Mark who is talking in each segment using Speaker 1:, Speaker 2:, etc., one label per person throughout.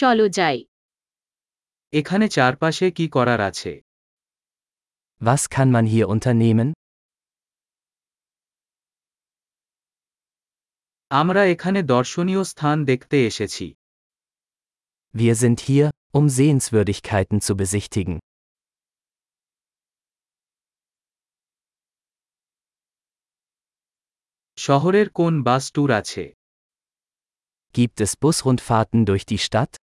Speaker 1: চলো যাই
Speaker 2: এখানে চারপাশে কি করার আছে
Speaker 3: Was kann man hier unternehmen?
Speaker 2: আমরা এখানে দর্শনীয় স্থান দেখতে এসেছি
Speaker 3: Wir sind hier, um Sehenswürdigkeiten zu besichtigen.
Speaker 2: শহরের কোন বাস ট্যুর আছে
Speaker 3: Gibt es Busrundfahrten durch die Stadt?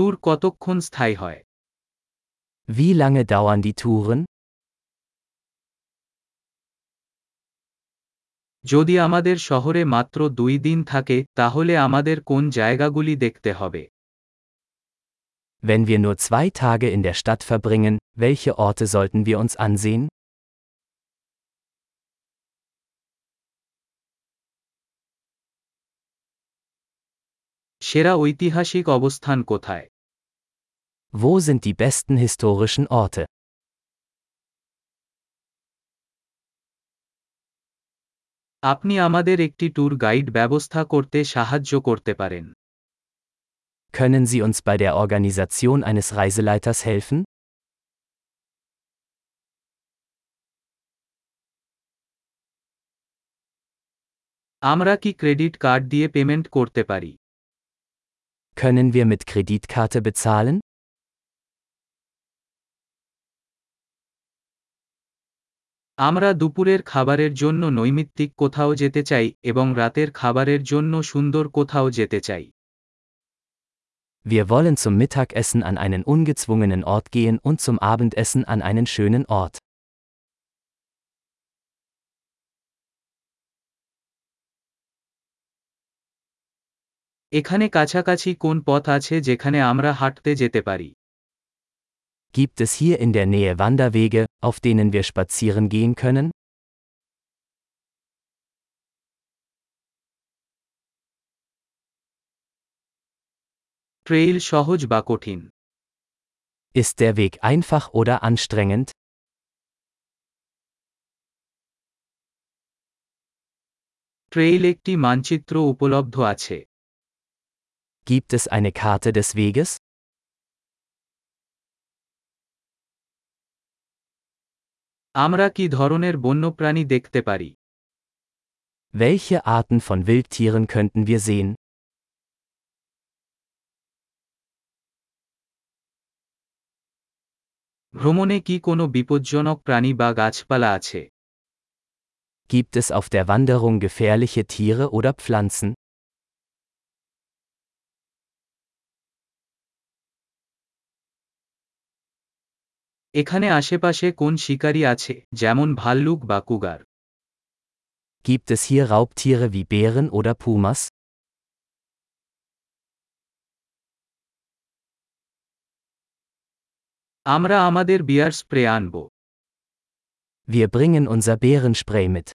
Speaker 2: Tour কতক্ষণ স্থায়ী হয়
Speaker 3: Wie lange dauern die Touren?
Speaker 2: যদি আমাদের শহরে মাত্র দুই দিন থাকে তাহলে আমাদের কোন জায়গাগুলি দেখতে হবে
Speaker 3: Wenn wir nur zwei Tage in der Stadt verbringen, welche Orte sollten wir uns ansehen?
Speaker 2: সেরা ঐতিহাসিক অবস্থান কোথায়
Speaker 3: Wo sind die besten historischen Orte?
Speaker 2: আপনি আমাদের একটি ট্যুর গাইড ব্যবস্থা করতে সাহায্য করতে পারেন
Speaker 3: Können Sie uns bei der Organisation eines Reiseleiters helfen?
Speaker 2: আমরা কি ক্রেডিট কার্ড দিয়ে পেমেন্ট করতে পারি
Speaker 3: Können wir mit Kreditkarte bezahlen?
Speaker 2: আমরা দুপুরের খাবারের জন্য নৈমিত্তিক কোথাও যেতে চাই এবং রাতের খাবারের জন্য সুন্দর কোথাও যেতে চাই
Speaker 3: Wir wollen zum Mittagessen an einen ungezwungenen Ort gehen und zum Abendessen an einen schönen Ort.
Speaker 2: এখানে কাছাকাছি কোন পথ আছে যেখানে আমরা হাঁটতে যেতে পারি
Speaker 3: Gibt es hier in der Nähe Wanderwege, auf denen wir spazieren gehen können?
Speaker 2: Trail সহজ বা কঠিন
Speaker 3: Ist der Weg einfach oder anstrengend?
Speaker 2: Trail একটি মানচিত্র উপলব্ধ আছে
Speaker 3: Gibt es eine Karte des Weges?
Speaker 2: আমরা কি ধরনের বন্যপ্রাণী দেখতে পারি
Speaker 3: Welche Arten von Wildtieren könnten wir sehen?
Speaker 2: ভ্রমণে কি কোনো বিপজ্জনক প্রাণী বা গাছপালা আছে
Speaker 3: Gibt es auf der Wanderung gefährliche Tiere oder Pflanzen?
Speaker 2: এখানে আশেপাশে কোন শিকারী আছে যেমন ভাল্লুক বা কুগার
Speaker 3: Gibt es hier Raubtiere wie Bären oder Pumas?
Speaker 2: আমরা আমাদের বিয়ার স্প্রে আনব
Speaker 3: Wir bringen unser Bärenspray mit.